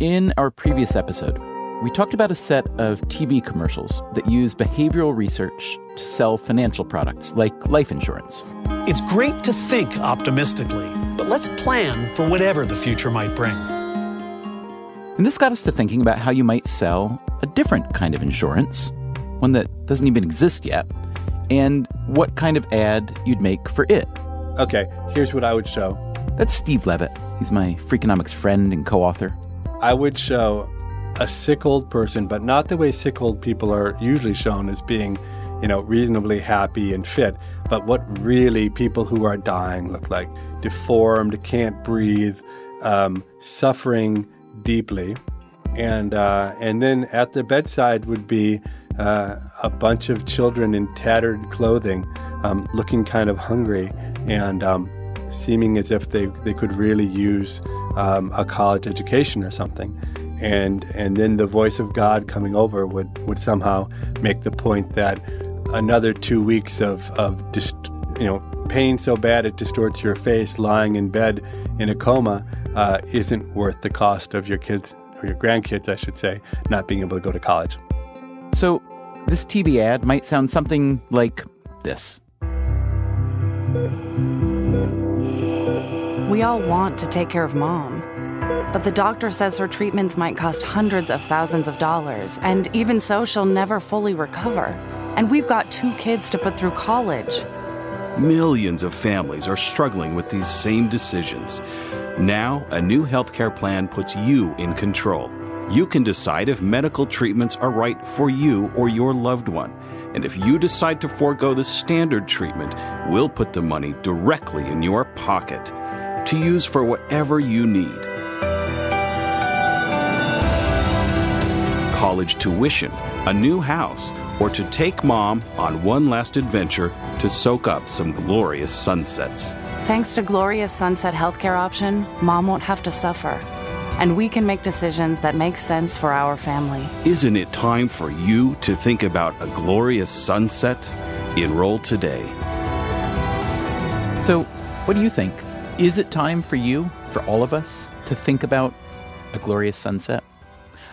In our previous episode, we talked about a set of TV commercials that use behavioral research to sell financial products like life insurance. It's great to think optimistically, but let's plan for whatever the future might bring. And this got us to thinking about how you might sell a different kind of insurance, one that doesn't even exist yet, and what kind of ad you'd make for it. Okay, here's what I would show. That's Steve Levitt. He's my Freakonomics friend and co author. I would show a sick old person, but not the way sick old people are usually shown as being, you know, reasonably happy and fit, but what really people who are dying look like deformed, can't breathe, um, suffering deeply. And, uh, and then at the bedside would be uh, a bunch of children in tattered clothing, um, looking kind of hungry and um, seeming as if they, they could really use um, a college education or something. And, and then the voice of God coming over would, would somehow make the point that another two weeks of, of dist- you know, pain so bad it distorts your face, lying in bed in a coma, uh, isn't worth the cost of your kids, or your grandkids, I should say, not being able to go to college. So, this TV ad might sound something like this. We all want to take care of mom. But the doctor says her treatments might cost hundreds of thousands of dollars, and even so, she'll never fully recover. And we've got two kids to put through college. Millions of families are struggling with these same decisions. Now, a new healthcare plan puts you in control. You can decide if medical treatments are right for you or your loved one. And if you decide to forego the standard treatment, we'll put the money directly in your pocket to use for whatever you need. College tuition, a new house, or to take mom on one last adventure to soak up some glorious sunsets. Thanks to Glorious Sunset Healthcare Option, mom won't have to suffer. And we can make decisions that make sense for our family. Isn't it time for you to think about a glorious sunset? Enroll today. So, what do you think? Is it time for you, for all of us, to think about a glorious sunset?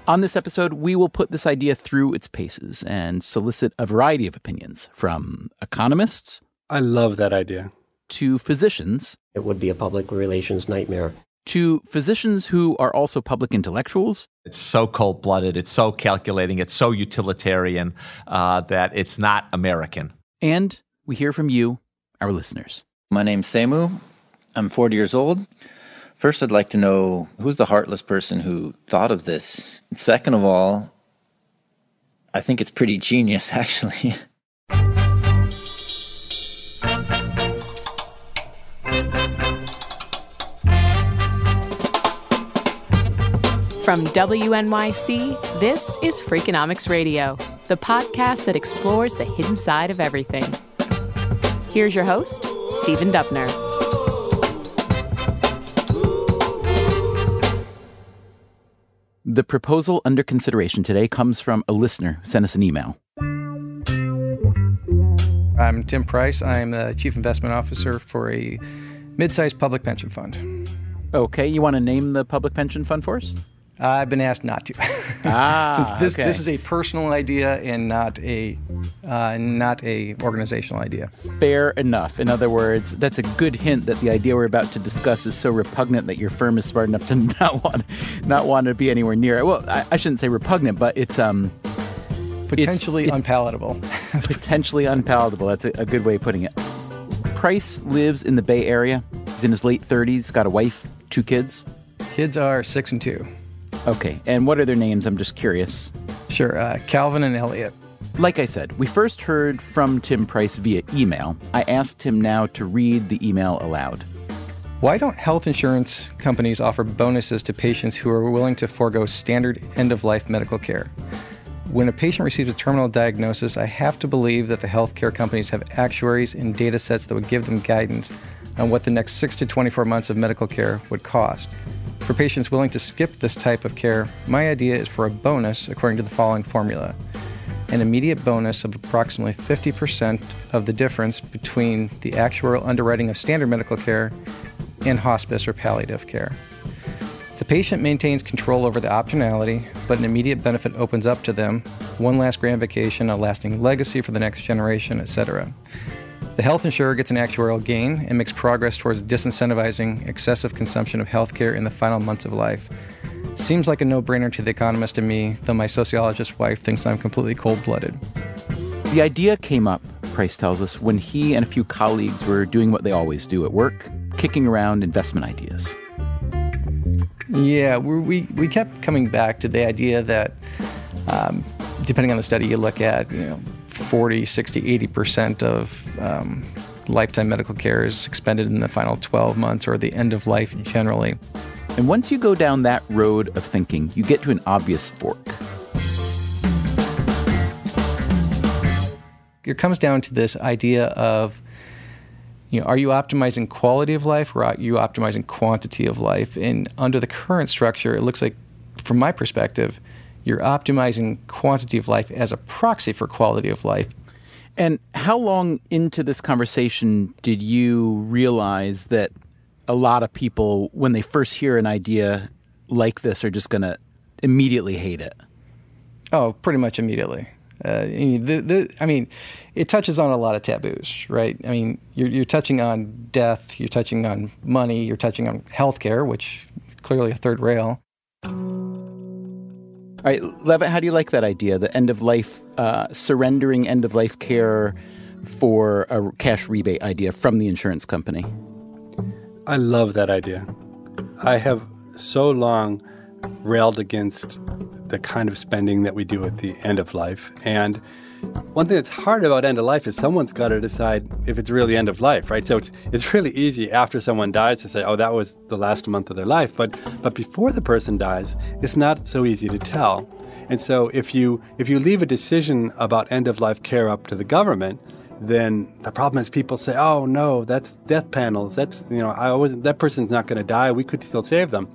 On this episode, we will put this idea through its paces and solicit a variety of opinions from economists. I love that idea. To physicians. It would be a public relations nightmare. To physicians who are also public intellectuals. It's so cold blooded, it's so calculating, it's so utilitarian uh, that it's not American. And we hear from you, our listeners. My name's Samu. I'm 40 years old. First, I'd like to know who's the heartless person who thought of this. Second of all, I think it's pretty genius, actually. From WNYC, this is Freakonomics Radio, the podcast that explores the hidden side of everything. Here's your host, Stephen Dubner. The proposal under consideration today comes from a listener who sent us an email. I'm Tim Price. I'm the Chief Investment Officer for a mid sized public pension fund. Okay, you want to name the public pension fund for us? I've been asked not to. Ah, this, okay. this is a personal idea and not a uh, not a organizational idea. Fair enough. In other words, that's a good hint that the idea we're about to discuss is so repugnant that your firm is smart enough to not want not want to be anywhere near it. Well, I, I shouldn't say repugnant, but it's um Potentially it's- it- unpalatable. potentially unpalatable. That's a, a good way of putting it. Price lives in the Bay Area. He's in his late 30s, got a wife, two kids. Kids are six and two. Okay, and what are their names? I'm just curious. Sure, uh, Calvin and Elliot. Like I said, we first heard from Tim Price via email. I asked him now to read the email aloud. Why don't health insurance companies offer bonuses to patients who are willing to forego standard end of life medical care? When a patient receives a terminal diagnosis, I have to believe that the healthcare companies have actuaries and data sets that would give them guidance on what the next 6 to 24 months of medical care would cost. For patients willing to skip this type of care, my idea is for a bonus according to the following formula an immediate bonus of approximately 50% of the difference between the actuarial underwriting of standard medical care and hospice or palliative care. The patient maintains control over the optionality, but an immediate benefit opens up to them one last grand vacation, a lasting legacy for the next generation, etc. The health insurer gets an actuarial gain and makes progress towards disincentivizing excessive consumption of healthcare in the final months of life. Seems like a no brainer to the economist and me, though my sociologist wife thinks I'm completely cold blooded. The idea came up, Price tells us, when he and a few colleagues were doing what they always do at work kicking around investment ideas. Yeah, we, we, we kept coming back to the idea that um, depending on the study you look at, you know, 40, 60, 80% of um, lifetime medical care is expended in the final 12 months or the end of life generally. And once you go down that road of thinking, you get to an obvious fork. It comes down to this idea of you know, are you optimizing quality of life or are you optimizing quantity of life? And under the current structure, it looks like, from my perspective, you're optimizing quantity of life as a proxy for quality of life. And how long into this conversation did you realize that a lot of people, when they first hear an idea like this, are just going to immediately hate it? Oh, pretty much immediately. Uh, the, the, I mean, it touches on a lot of taboos, right? I mean, you're, you're touching on death, you're touching on money, you're touching on healthcare, which clearly a third rail. All right, Levitt, how do you like that idea? The end of life, uh, surrendering end of life care for a cash rebate idea from the insurance company. I love that idea. I have so long railed against the kind of spending that we do at the end of life. And one thing that's hard about end of life is someone's got to decide if it's really end of life, right? So it's it's really easy after someone dies to say, "Oh, that was the last month of their life," but but before the person dies, it's not so easy to tell. And so if you if you leave a decision about end of life care up to the government, then the problem is people say, "Oh no, that's death panels. That's you know, I always that person's not going to die. We could still save them."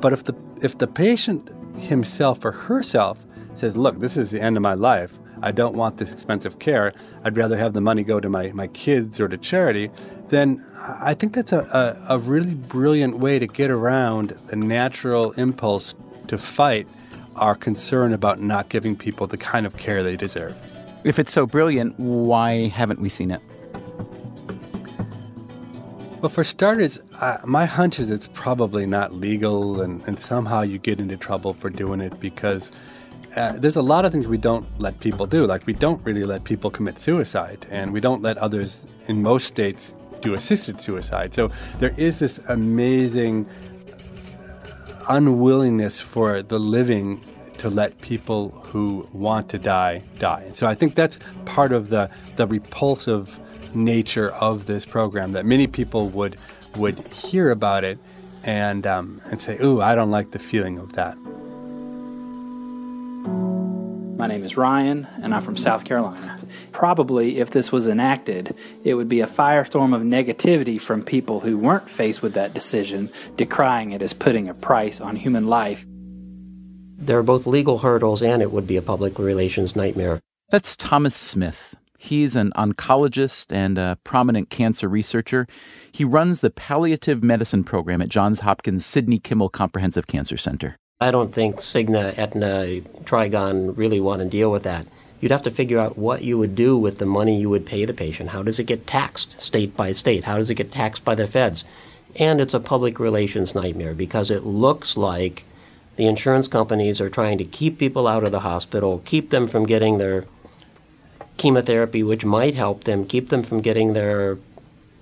But if the if the patient himself or herself says, "Look, this is the end of my life. I don't want this expensive care. I'd rather have the money go to my, my kids or to charity," then I think that's a, a, a really brilliant way to get around the natural impulse to fight our concern about not giving people the kind of care they deserve. If it's so brilliant, why haven't we seen it? Well, for starters, uh, my hunch is it's probably not legal, and, and somehow you get into trouble for doing it because uh, there's a lot of things we don't let people do. Like, we don't really let people commit suicide, and we don't let others in most states do assisted suicide. So there is this amazing unwillingness for the living to let people who want to die die. So I think that's part of the, the repulsive nature of this program that many people would would hear about it and um, and say, "Ooh, I don't like the feeling of that." My name is Ryan, and I'm from South Carolina. Probably, if this was enacted, it would be a firestorm of negativity from people who weren't faced with that decision, decrying it as putting a price on human life. There are both legal hurdles and it would be a public relations nightmare. That's Thomas Smith. He's an oncologist and a prominent cancer researcher. He runs the palliative medicine program at Johns Hopkins Sidney Kimmel Comprehensive Cancer Center. I don't think Cigna, Aetna, Trigon really want to deal with that. You'd have to figure out what you would do with the money you would pay the patient. How does it get taxed state by state? How does it get taxed by the feds? And it's a public relations nightmare because it looks like the insurance companies are trying to keep people out of the hospital, keep them from getting their chemotherapy, which might help them, keep them from getting their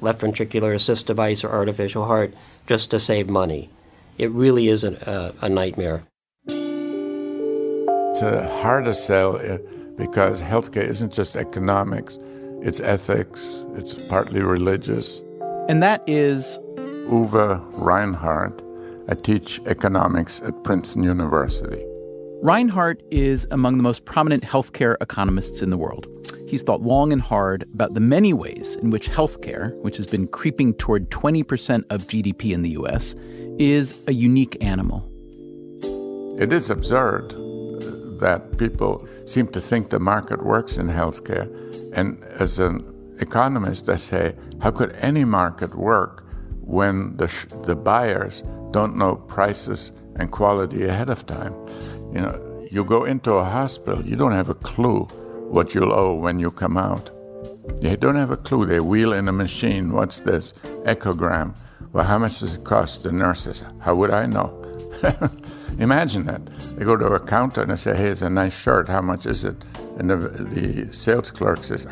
left ventricular assist device or artificial heart just to save money. It really is a, a, a nightmare. It's a harder sell uh, because healthcare isn't just economics, it's ethics, it's partly religious. And that is Uwe Reinhardt. I teach economics at Princeton University. Reinhardt is among the most prominent healthcare economists in the world. He's thought long and hard about the many ways in which healthcare, which has been creeping toward 20% of GDP in the US, is a unique animal. It is absurd uh, that people seem to think the market works in healthcare. And as an economist, I say, how could any market work when the, sh- the buyers don't know prices and quality ahead of time? You know, you go into a hospital, you don't have a clue what you'll owe when you come out. You don't have a clue. They wheel in a machine. What's this? Echogram. Well, how much does it cost? The nurses. How would I know? Imagine that. They go to a counter and they say, hey, it's a nice shirt. How much is it? And the, the sales clerk says,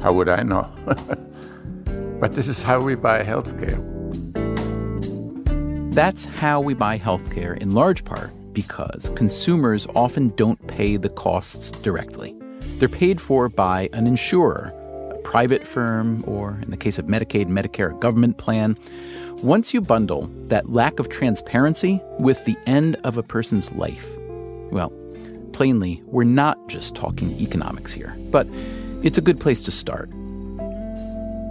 how would I know? but this is how we buy healthcare. That's how we buy healthcare in large part because consumers often don't pay the costs directly. They're paid for by an insurer, a private firm, or in the case of Medicaid Medicare, a government plan. Once you bundle that lack of transparency with the end of a person's life, well, plainly, we're not just talking economics here, but it's a good place to start.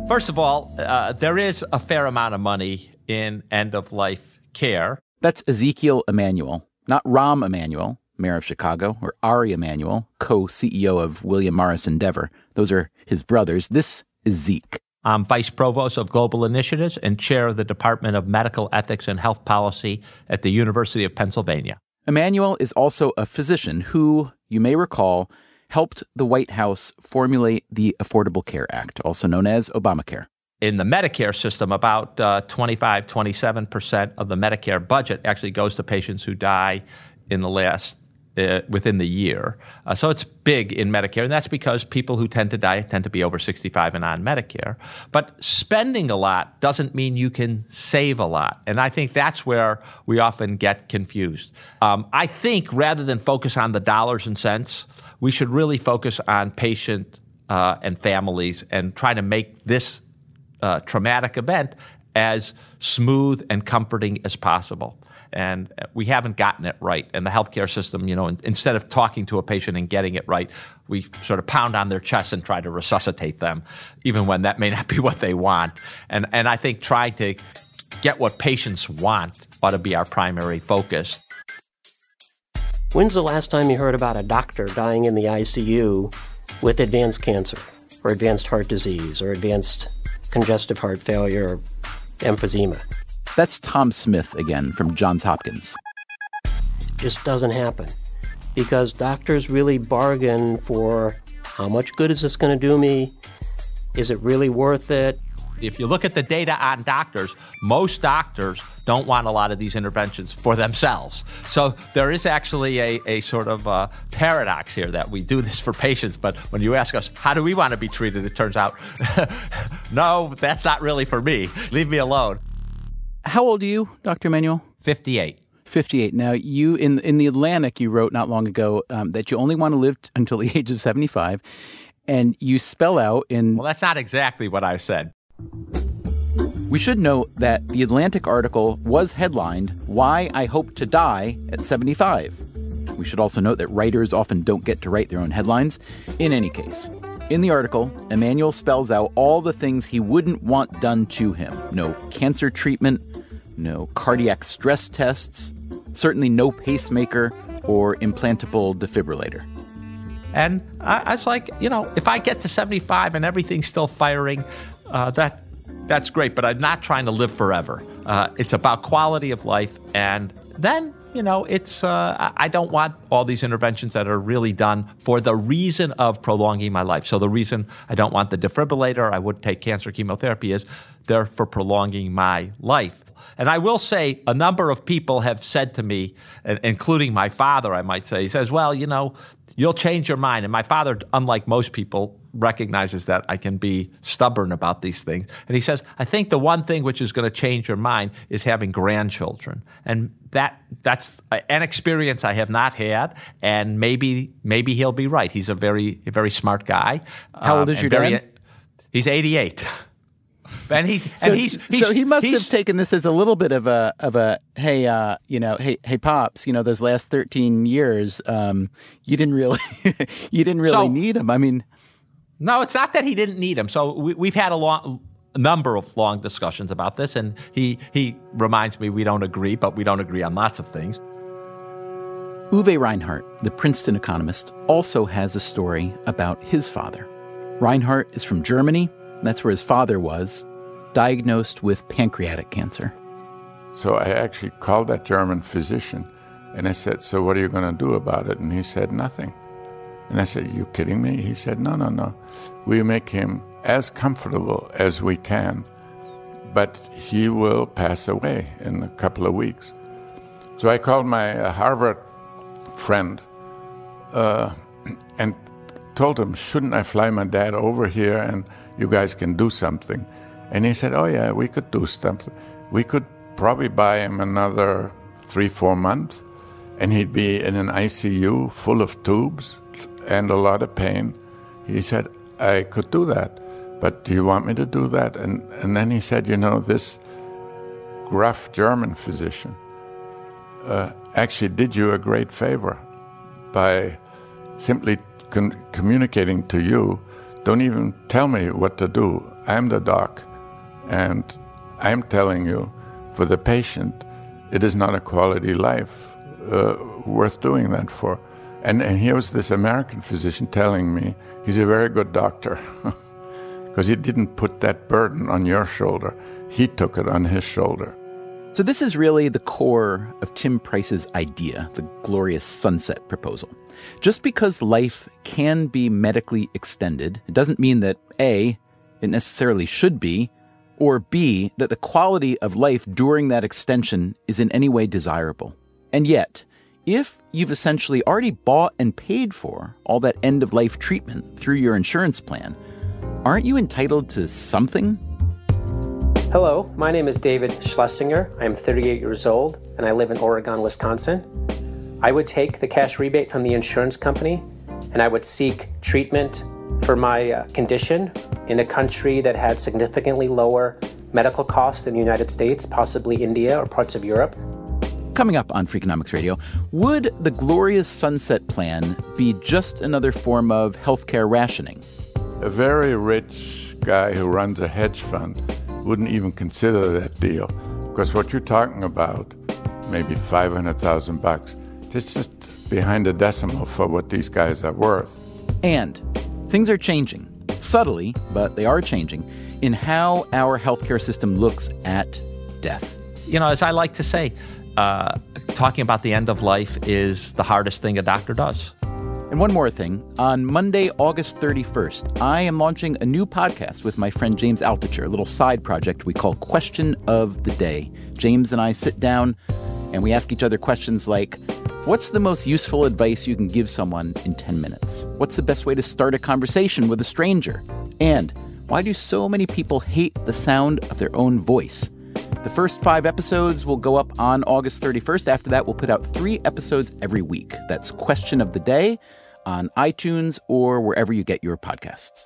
First of all, uh, there is a fair amount of money in end of life care. That's Ezekiel Emanuel, not Rahm Emanuel, mayor of Chicago, or Ari Emanuel, co CEO of William Morris Endeavor. Those are his brothers. This is Zeke. I'm Vice Provost of Global Initiatives and Chair of the Department of Medical Ethics and Health Policy at the University of Pennsylvania. Emanuel is also a physician who, you may recall, helped the White House formulate the Affordable Care Act, also known as Obamacare. In the Medicare system, about uh, 25, 27% of the Medicare budget actually goes to patients who die in the last uh, within the year. Uh, so it's big in Medicare, and that's because people who tend to die tend to be over 65 and on Medicare. But spending a lot doesn't mean you can save a lot. And I think that's where we often get confused. Um, I think rather than focus on the dollars and cents, we should really focus on patient uh, and families and try to make this uh, traumatic event as smooth and comforting as possible and we haven't gotten it right. And the healthcare system, you know, in, instead of talking to a patient and getting it right, we sort of pound on their chest and try to resuscitate them, even when that may not be what they want. And and I think trying to get what patients want ought to be our primary focus. When's the last time you heard about a doctor dying in the ICU with advanced cancer, or advanced heart disease, or advanced congestive heart failure, or emphysema? That's Tom Smith again from Johns Hopkins. Just doesn't happen because doctors really bargain for how much good is this going to do me? Is it really worth it? If you look at the data on doctors, most doctors don't want a lot of these interventions for themselves. So there is actually a, a sort of uh, paradox here that we do this for patients, but when you ask us, how do we want to be treated? It turns out, no, that's not really for me. Leave me alone. How old are you, Dr. Emanuel? 58. 58. Now, you in in the Atlantic, you wrote not long ago um, that you only want to live t- until the age of 75, and you spell out in. Well, that's not exactly what I said. We should note that the Atlantic article was headlined, Why I Hope to Die at 75. We should also note that writers often don't get to write their own headlines. In any case, in the article, Emanuel spells out all the things he wouldn't want done to him no cancer treatment, no cardiac stress tests, certainly no pacemaker or implantable defibrillator. And I, I was like, you know, if I get to 75 and everything's still firing, uh, that that's great. But I'm not trying to live forever. Uh, it's about quality of life, and then you know, it's uh, I don't want all these interventions that are really done for the reason of prolonging my life. So the reason I don't want the defibrillator, I would take cancer chemotherapy, is they're for prolonging my life. And I will say, a number of people have said to me, including my father, I might say, he says, well, you know, you'll change your mind. And my father, unlike most people, recognizes that I can be stubborn about these things. And he says, I think the one thing which is going to change your mind is having grandchildren. And that that's an experience I have not had, and maybe maybe he'll be right. He's a very very smart guy. How old um, is your very, dad? He's 88. And he's, so, and he's, he's, so he must have taken this as a little bit of a of a hey uh, you know hey hey pops you know those last thirteen years um, you didn't really you didn't really so, need him I mean no it's not that he didn't need him so we, we've had a long number of long discussions about this and he he reminds me we don't agree but we don't agree on lots of things. Uwe Reinhardt the Princeton economist also has a story about his father. Reinhardt is from Germany. That's where his father was, diagnosed with pancreatic cancer. So I actually called that German physician and I said, So what are you going to do about it? And he said, Nothing. And I said, You kidding me? He said, No, no, no. We make him as comfortable as we can, but he will pass away in a couple of weeks. So I called my uh, Harvard friend uh, and told him, Shouldn't I fly my dad over here and you guys can do something. And he said, Oh, yeah, we could do something. We could probably buy him another three, four months, and he'd be in an ICU full of tubes and a lot of pain. He said, I could do that, but do you want me to do that? And, and then he said, You know, this gruff German physician uh, actually did you a great favor by simply con- communicating to you don't even tell me what to do. I'm the doc, and I'm telling you, for the patient, it is not a quality life uh, worth doing that for. And, and here was this American physician telling me he's a very good doctor because he didn't put that burden on your shoulder, he took it on his shoulder. So, this is really the core of Tim Price's idea, the glorious sunset proposal. Just because life can be medically extended, it doesn't mean that A, it necessarily should be, or B, that the quality of life during that extension is in any way desirable. And yet, if you've essentially already bought and paid for all that end of life treatment through your insurance plan, aren't you entitled to something Hello, my name is David Schlesinger. I am 38 years old and I live in Oregon, Wisconsin. I would take the cash rebate from the insurance company and I would seek treatment for my uh, condition in a country that had significantly lower medical costs than the United States, possibly India or parts of Europe. Coming up on Freakonomics Radio, would the Glorious Sunset Plan be just another form of healthcare rationing? A very rich guy who runs a hedge fund wouldn't even consider that deal because what you're talking about, maybe 500,000 bucks, it's just behind a decimal for what these guys are worth. And things are changing, subtly, but they are changing, in how our healthcare system looks at death. You know, as I like to say, uh, talking about the end of life is the hardest thing a doctor does. And one more thing. On Monday, August 31st, I am launching a new podcast with my friend James Altucher, a little side project we call Question of the Day. James and I sit down and we ask each other questions like What's the most useful advice you can give someone in 10 minutes? What's the best way to start a conversation with a stranger? And why do so many people hate the sound of their own voice? The first five episodes will go up on August 31st. After that, we'll put out three episodes every week. That's Question of the Day on iTunes or wherever you get your podcasts.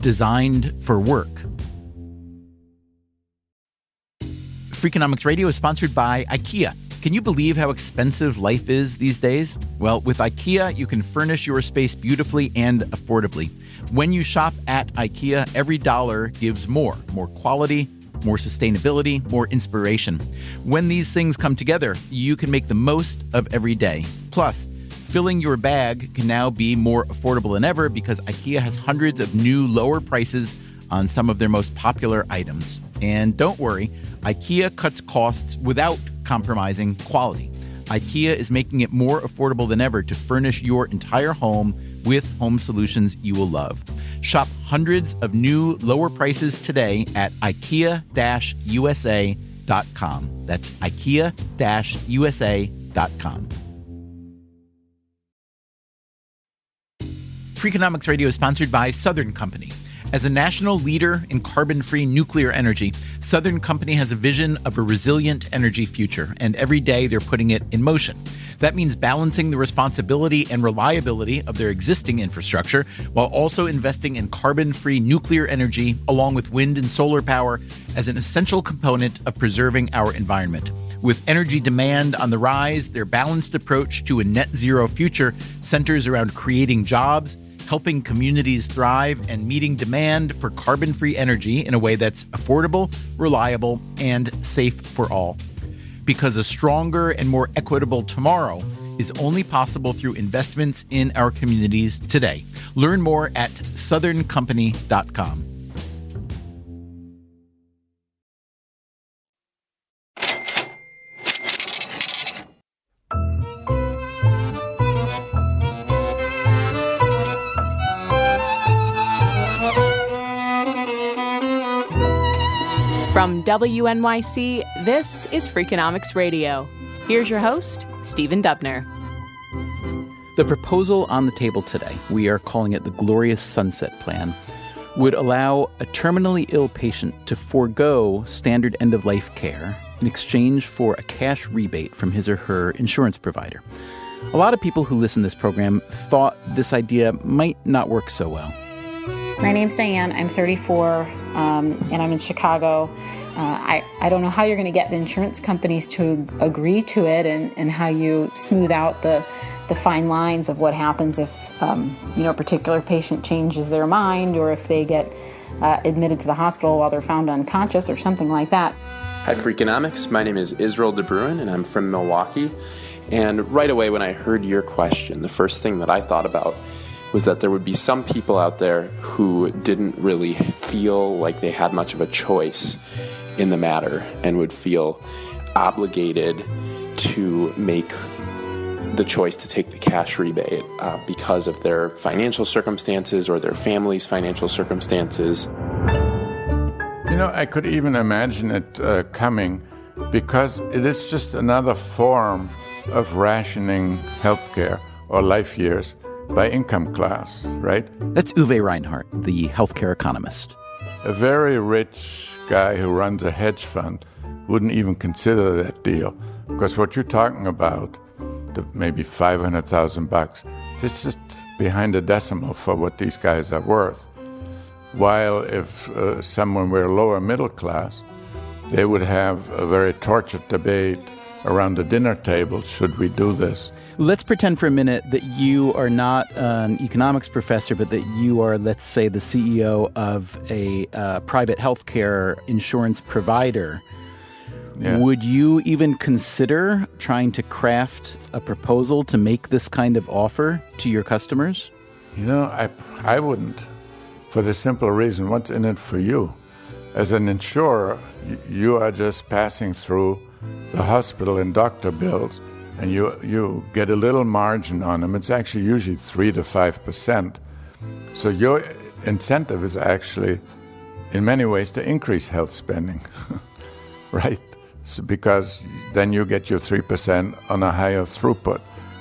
designed for work. Freakonomics Radio is sponsored by IKEA. Can you believe how expensive life is these days? Well, with IKEA, you can furnish your space beautifully and affordably. When you shop at IKEA, every dollar gives more more quality, more sustainability, more inspiration. When these things come together, you can make the most of every day. Plus, filling your bag can now be more affordable than ever because IKEA has hundreds of new lower prices on some of their most popular items. And don't worry, IKEA cuts costs without compromising quality. IKEA is making it more affordable than ever to furnish your entire home with home solutions you will love. Shop hundreds of new lower prices today at IKEA-USA.com. That's IKEA-USA.com. Freakonomics Radio is sponsored by Southern Company. As a national leader in carbon free nuclear energy, Southern Company has a vision of a resilient energy future, and every day they're putting it in motion. That means balancing the responsibility and reliability of their existing infrastructure while also investing in carbon free nuclear energy along with wind and solar power as an essential component of preserving our environment. With energy demand on the rise, their balanced approach to a net zero future centers around creating jobs helping communities thrive and meeting demand for carbon free energy in a way that's affordable, reliable, and safe for all. Because a stronger and more equitable tomorrow is only possible through investments in our communities today. Learn more at southerncompany.com. From WNYC, this is Freakonomics Radio. Here's your host, Stephen Dubner. The proposal on the table today, we are calling it the Glorious Sunset Plan, would allow a terminally ill patient to forego standard end of life care in exchange for a cash rebate from his or her insurance provider. A lot of people who listen to this program thought this idea might not work so well. My name's Diane. I'm 34 um, and I'm in Chicago. Uh, I, I don't know how you're going to get the insurance companies to agree to it and, and how you smooth out the, the fine lines of what happens if um, you know a particular patient changes their mind or if they get uh, admitted to the hospital while they're found unconscious or something like that. Hi, Freakonomics. My name is Israel DeBruin, and I'm from Milwaukee. And right away, when I heard your question, the first thing that I thought about was that there would be some people out there who didn't really feel like they had much of a choice in the matter and would feel obligated to make the choice to take the cash rebate uh, because of their financial circumstances or their family's financial circumstances. You know, I could even imagine it uh, coming because it is just another form of rationing healthcare or life years by income class, right? That's Uwe Reinhardt, the healthcare economist. A very rich guy who runs a hedge fund wouldn't even consider that deal because what you're talking about, the maybe 500,000 bucks, it's just behind a decimal for what these guys are worth. While if uh, someone were lower middle class, they would have a very tortured debate around the dinner table should we do this? Let's pretend for a minute that you are not an economics professor, but that you are, let's say, the CEO of a uh, private healthcare insurance provider. Yeah. Would you even consider trying to craft a proposal to make this kind of offer to your customers? You know, I, I wouldn't, for the simple reason what's in it for you? As an insurer, you are just passing through the hospital and doctor bills and you, you get a little margin on them. It's actually usually 3 to 5%. So your incentive is actually, in many ways, to increase health spending, right? So because then you get your 3% on a higher throughput,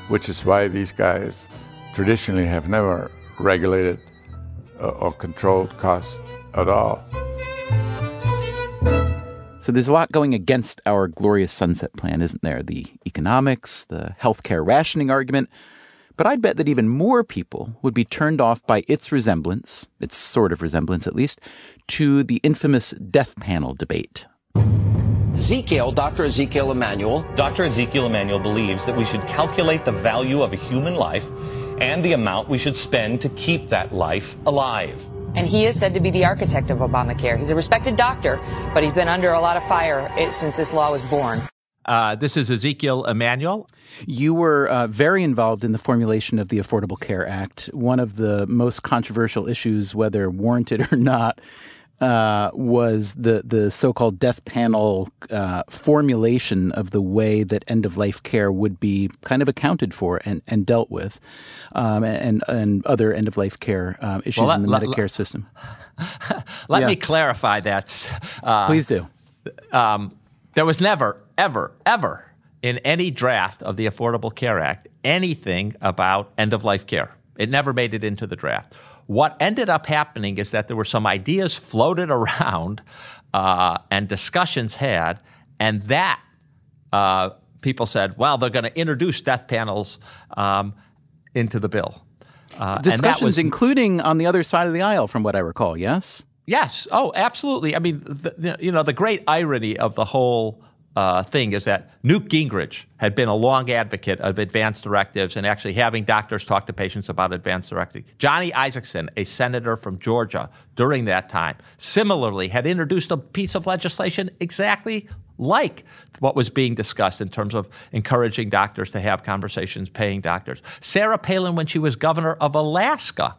which is why these guys traditionally have never regulated uh, or controlled costs at all. So there's a lot going against our glorious sunset plan, isn't there? The economics, the healthcare rationing argument. But I'd bet that even more people would be turned off by its resemblance, its sort of resemblance at least, to the infamous death panel debate. Ezekiel, Dr. Ezekiel Emanuel. Dr. Ezekiel Emanuel believes that we should calculate the value of a human life and the amount we should spend to keep that life alive. And he is said to be the architect of Obamacare. He's a respected doctor, but he's been under a lot of fire since this law was born. Uh, this is Ezekiel Emanuel. You were uh, very involved in the formulation of the Affordable Care Act. One of the most controversial issues, whether warranted or not, uh, was the the so-called death panel uh, formulation of the way that end of life care would be kind of accounted for and, and dealt with, um, and and other end of life care um, issues well, in the Medicare system. Let yeah. me clarify that. Uh, Please do. Um, there was never, ever, ever in any draft of the Affordable Care Act anything about end of life care. It never made it into the draft. What ended up happening is that there were some ideas floated around uh, and discussions had, and that uh, people said, well, they're going to introduce death panels um, into the bill. Uh, discussions, was, including on the other side of the aisle, from what I recall, yes? Yes. Oh, absolutely. I mean, the, you know, the great irony of the whole uh, thing is that Newt Gingrich had been a long advocate of advance directives and actually having doctors talk to patients about advance directives. Johnny Isakson, a senator from Georgia during that time, similarly had introduced a piece of legislation exactly like what was being discussed in terms of encouraging doctors to have conversations, paying doctors. Sarah Palin, when she was governor of Alaska,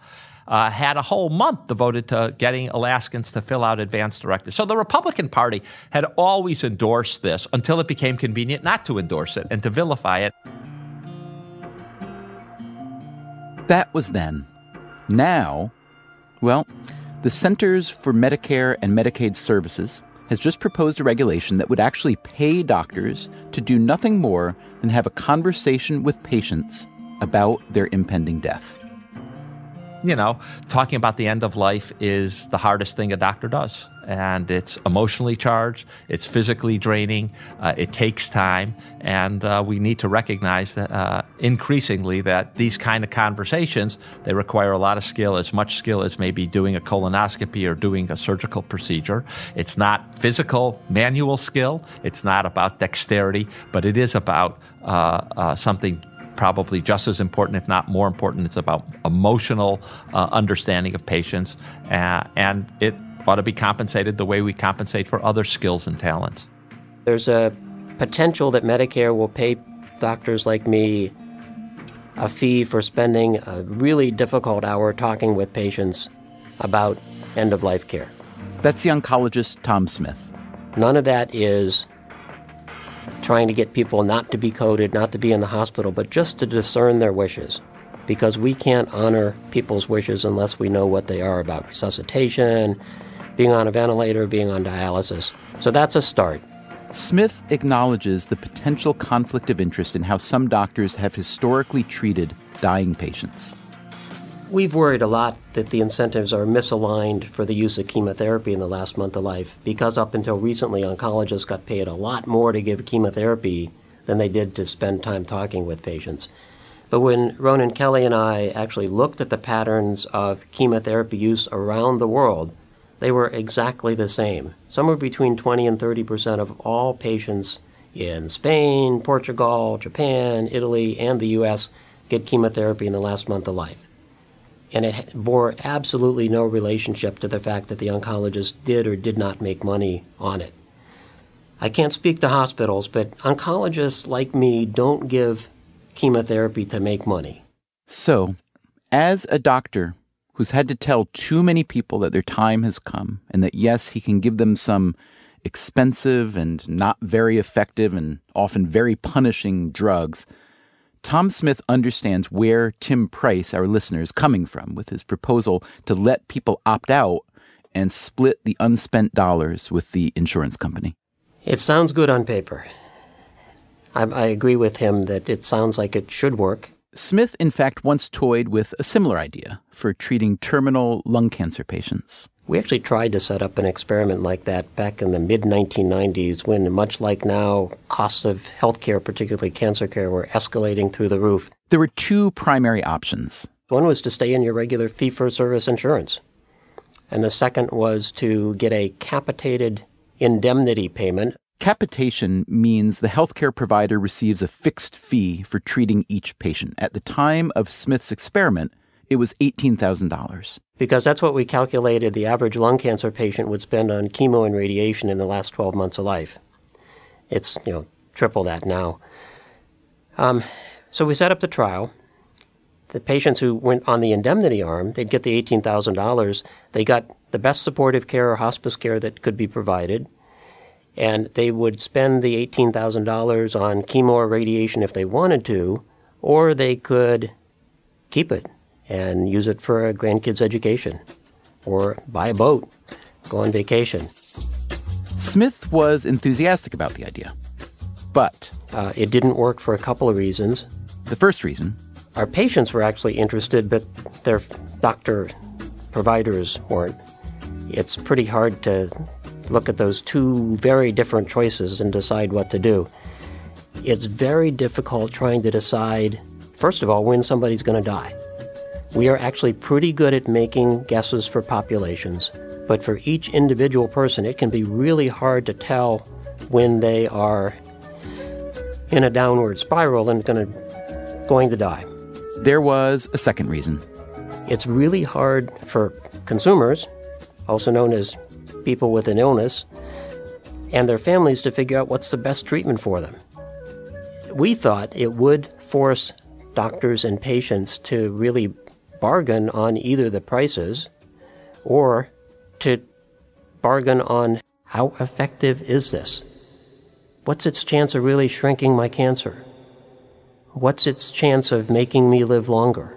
uh, had a whole month devoted to getting Alaskans to fill out advance directives. So the Republican Party had always endorsed this until it became convenient not to endorse it and to vilify it. That was then. Now, well, the Centers for Medicare and Medicaid Services has just proposed a regulation that would actually pay doctors to do nothing more than have a conversation with patients about their impending death you know, talking about the end of life is the hardest thing a doctor does. And it's emotionally charged, it's physically draining, uh, it takes time, and uh, we need to recognize that uh, increasingly that these kind of conversations they require a lot of skill, as much skill as maybe doing a colonoscopy or doing a surgical procedure. It's not physical, manual skill. It's not about dexterity, but it is about uh, uh, something probably just as important, if not more important. It's about emotional uh, understanding of patients, uh, and it ought to be compensated the way we compensate for other skills and talents. There's a potential that Medicare will pay doctors like me a fee for spending a really difficult hour talking with patients about end of life care. That's the oncologist Tom Smith. None of that is trying to get people not to be coded, not to be in the hospital, but just to discern their wishes. Because we can't honor people's wishes unless we know what they are about resuscitation, being on a ventilator, being on dialysis. So that's a start. Smith acknowledges the potential conflict of interest in how some doctors have historically treated dying patients. We've worried a lot that the incentives are misaligned for the use of chemotherapy in the last month of life because up until recently, oncologists got paid a lot more to give chemotherapy than they did to spend time talking with patients. But when Ronan Kelly and I actually looked at the patterns of chemotherapy use around the world, they were exactly the same. Somewhere between 20 and 30 percent of all patients in Spain, Portugal, Japan, Italy, and the U.S. get chemotherapy in the last month of life and it bore absolutely no relationship to the fact that the oncologist did or did not make money on it. I can't speak to hospitals, but oncologists like me don't give chemotherapy to make money. So, as a doctor who's had to tell too many people that their time has come and that yes, he can give them some expensive and not very effective and often very punishing drugs Tom Smith understands where Tim Price, our listener, is coming from with his proposal to let people opt out and split the unspent dollars with the insurance company. It sounds good on paper. I, I agree with him that it sounds like it should work. Smith, in fact, once toyed with a similar idea for treating terminal lung cancer patients. We actually tried to set up an experiment like that back in the mid 1990s when, much like now, costs of healthcare, particularly cancer care, were escalating through the roof. There were two primary options. One was to stay in your regular fee for service insurance, and the second was to get a capitated indemnity payment. Capitation means the healthcare provider receives a fixed fee for treating each patient. At the time of Smith's experiment, it was $18,000. Because that's what we calculated the average lung cancer patient would spend on chemo and radiation in the last 12 months of life. It's, you know, triple that now. Um, so we set up the trial. The patients who went on the indemnity arm, they'd get the $18,000. They got the best supportive care or hospice care that could be provided. And they would spend the $18,000 on chemo or radiation if they wanted to, or they could keep it and use it for a grandkid's education or buy a boat, go on vacation. Smith was enthusiastic about the idea, but uh, it didn't work for a couple of reasons. The first reason our patients were actually interested, but their doctor providers weren't. It's pretty hard to look at those two very different choices and decide what to do. It's very difficult trying to decide, first of all, when somebody's going to die. We are actually pretty good at making guesses for populations, but for each individual person, it can be really hard to tell when they are in a downward spiral and gonna, going to die. There was a second reason. It's really hard for consumers, also known as people with an illness, and their families to figure out what's the best treatment for them. We thought it would force doctors and patients to really bargain on either the prices or to bargain on how effective is this? What's its chance of really shrinking my cancer? What's its chance of making me live longer?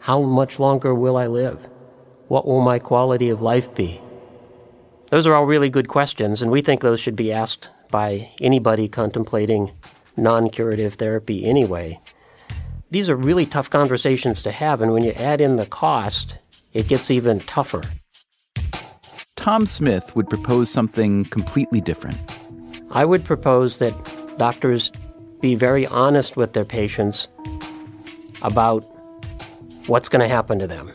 How much longer will I live? What will my quality of life be? Those are all really good questions, and we think those should be asked by anybody contemplating non curative therapy anyway these are really tough conversations to have, and when you add in the cost, it gets even tougher. Tom Smith would propose something completely different. I would propose that doctors be very honest with their patients about what's going to happen to them.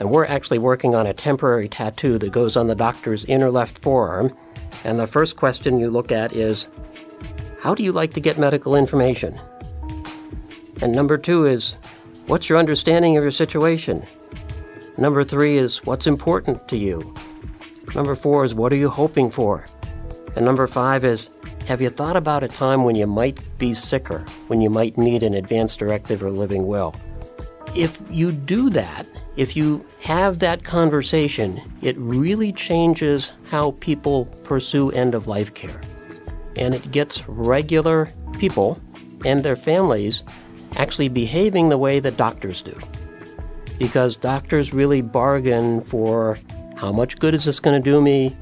And we're actually working on a temporary tattoo that goes on the doctor's inner left forearm. And the first question you look at is How do you like to get medical information? And number two is, what's your understanding of your situation? Number three is, what's important to you? Number four is, what are you hoping for? And number five is, have you thought about a time when you might be sicker, when you might need an advance directive or living will? If you do that, if you have that conversation, it really changes how people pursue end of life care. And it gets regular people and their families actually behaving the way that doctors do. Because doctors really bargain for how much good is this going to do me?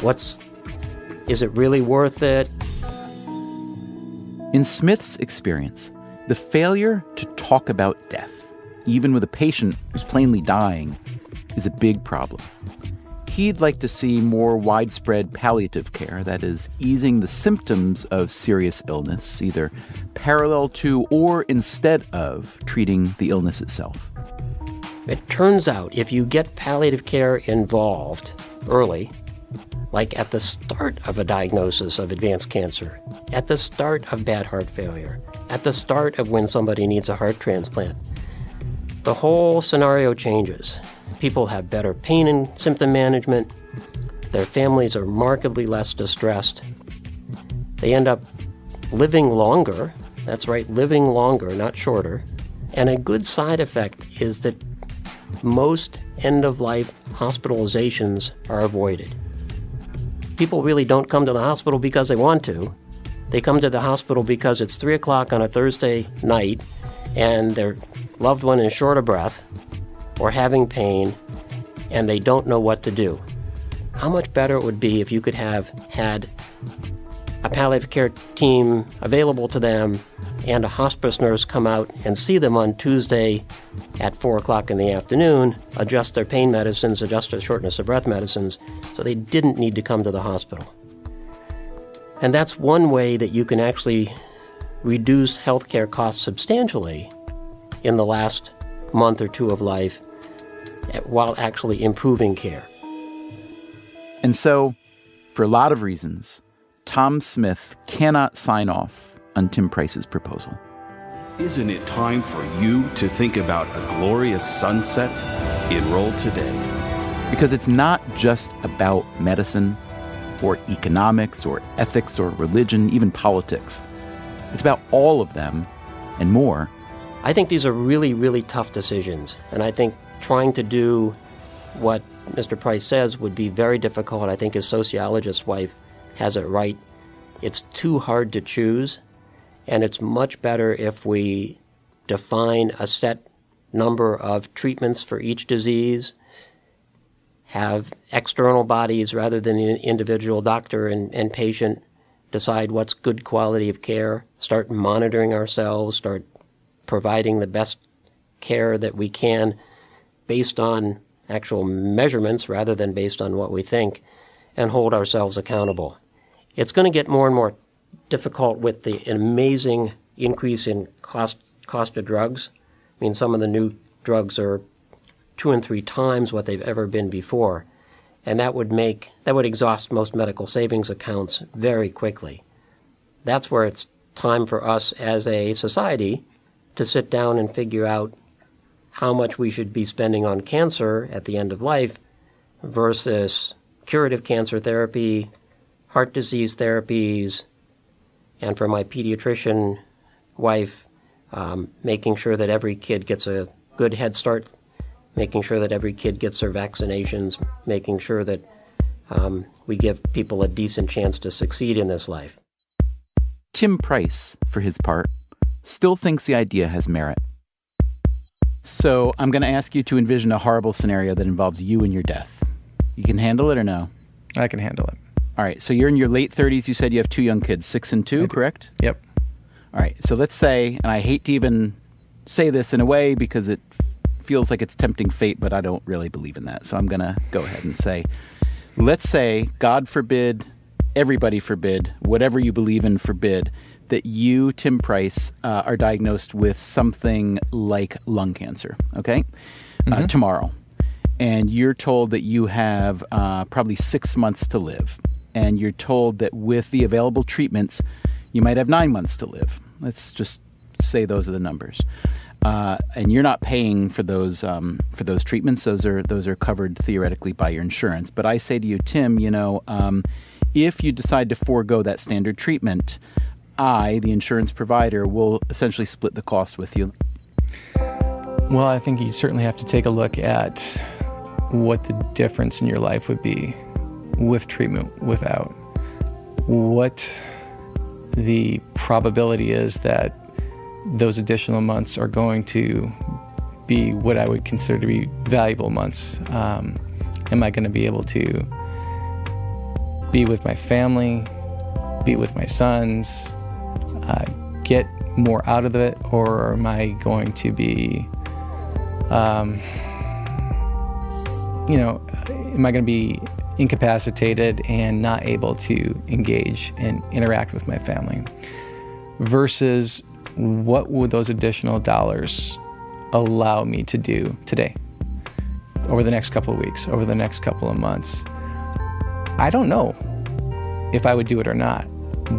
What's is it really worth it? In Smith's experience, the failure to talk about death, even with a patient who's plainly dying, is a big problem. He'd like to see more widespread palliative care, that is, easing the symptoms of serious illness, either parallel to or instead of treating the illness itself. It turns out if you get palliative care involved early, like at the start of a diagnosis of advanced cancer, at the start of bad heart failure, at the start of when somebody needs a heart transplant, the whole scenario changes. People have better pain and symptom management. Their families are markedly less distressed. They end up living longer. That's right, living longer, not shorter. And a good side effect is that most end of life hospitalizations are avoided. People really don't come to the hospital because they want to. They come to the hospital because it's 3 o'clock on a Thursday night and their loved one is short of breath or having pain and they don't know what to do. How much better it would be if you could have had a palliative care team available to them and a hospice nurse come out and see them on Tuesday at 4 o'clock in the afternoon, adjust their pain medicines, adjust their shortness of breath medicines, so they didn't need to come to the hospital. And that's one way that you can actually reduce healthcare costs substantially in the last month or two of life while actually improving care. And so, for a lot of reasons, Tom Smith cannot sign off on Tim Price's proposal. Isn't it time for you to think about a glorious sunset? Enroll today. Because it's not just about medicine or economics or ethics or religion, even politics. It's about all of them and more. I think these are really, really tough decisions. And I think trying to do what Mr. Price says would be very difficult. I think his sociologist wife has it right. It's too hard to choose, and it's much better if we define a set number of treatments for each disease, have external bodies rather than an individual doctor and, and patient decide what's good quality of care, start monitoring ourselves, start providing the best care that we can based on actual measurements rather than based on what we think, and hold ourselves accountable. It's going to get more and more difficult with the amazing increase in cost cost of drugs. I mean, some of the new drugs are two and three times what they've ever been before, and that would make that would exhaust most medical savings accounts very quickly. That's where it's time for us as a society to sit down and figure out how much we should be spending on cancer at the end of life versus curative cancer therapy, heart disease therapies, and for my pediatrician wife, um, making sure that every kid gets a good head start, making sure that every kid gets their vaccinations, making sure that um, we give people a decent chance to succeed in this life. Tim Price, for his part, still thinks the idea has merit. So I'm going to ask you to envision a horrible scenario that involves you and your death. You can handle it or no? I can handle it. All right. So you're in your late 30s. You said you have two young kids, six and two, correct? Yep. All right. So let's say, and I hate to even say this in a way because it feels like it's tempting fate, but I don't really believe in that. So I'm going to go ahead and say, let's say, God forbid, everybody forbid, whatever you believe in forbid, that you, Tim Price, uh, are diagnosed with something like lung cancer, okay? Mm-hmm. Uh, tomorrow. And you're told that you have uh, probably six months to live. And you're told that with the available treatments, you might have nine months to live. Let's just say those are the numbers. Uh, and you're not paying for those um, for those treatments. Those are those are covered theoretically by your insurance. But I say to you, Tim, you know, um, if you decide to forego that standard treatment, I, the insurance provider, will essentially split the cost with you? Well, I think you certainly have to take a look at what the difference in your life would be with treatment, without. What the probability is that those additional months are going to be what I would consider to be valuable months. Um, am I going to be able to be with my family, be with my sons, uh, get more out of it, or am I going to be, um, you know, am I going to be incapacitated and not able to engage and interact with my family? Versus what would those additional dollars allow me to do today, over the next couple of weeks, over the next couple of months? I don't know if I would do it or not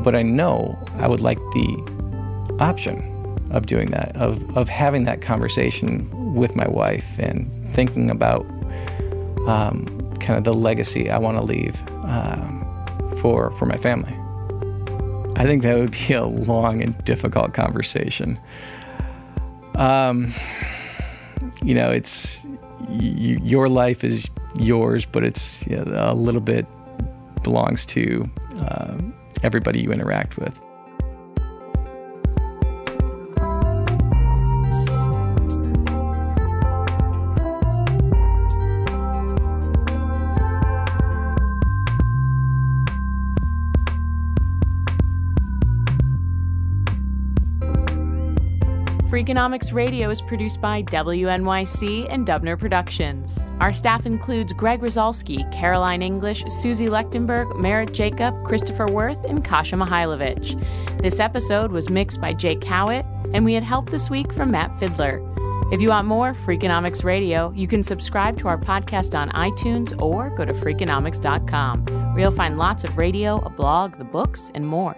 but I know I would like the option of doing that, of, of having that conversation with my wife and thinking about um, kind of the legacy I want to leave um, for, for my family. I think that would be a long and difficult conversation. Um, you know, it's your life is yours, but it's you know, a little bit belongs to uh, everybody you interact with. Freakonomics Radio is produced by WNYC and Dubner Productions. Our staff includes Greg Rosalsky, Caroline English, Suzie Lechtenberg, Merritt Jacob, Christopher Werth, and Kasha Mihailovich. This episode was mixed by Jake Howitt, and we had help this week from Matt Fidler. If you want more Freakonomics Radio, you can subscribe to our podcast on iTunes or go to Freakonomics.com, where you'll find lots of radio, a blog, the books, and more.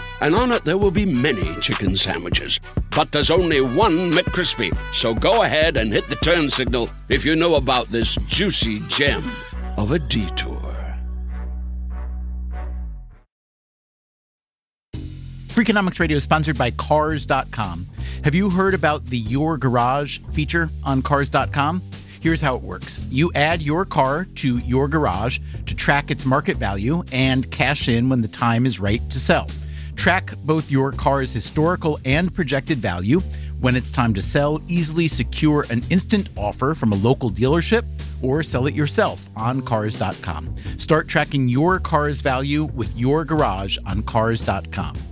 and on it there will be many chicken sandwiches. But there's only one McCrispy. So go ahead and hit the turn signal if you know about this juicy gem of a detour. Freakonomics Radio is sponsored by Cars.com. Have you heard about the Your Garage feature on Cars.com? Here's how it works you add your car to your garage to track its market value and cash in when the time is right to sell. Track both your car's historical and projected value. When it's time to sell, easily secure an instant offer from a local dealership or sell it yourself on Cars.com. Start tracking your car's value with your garage on Cars.com.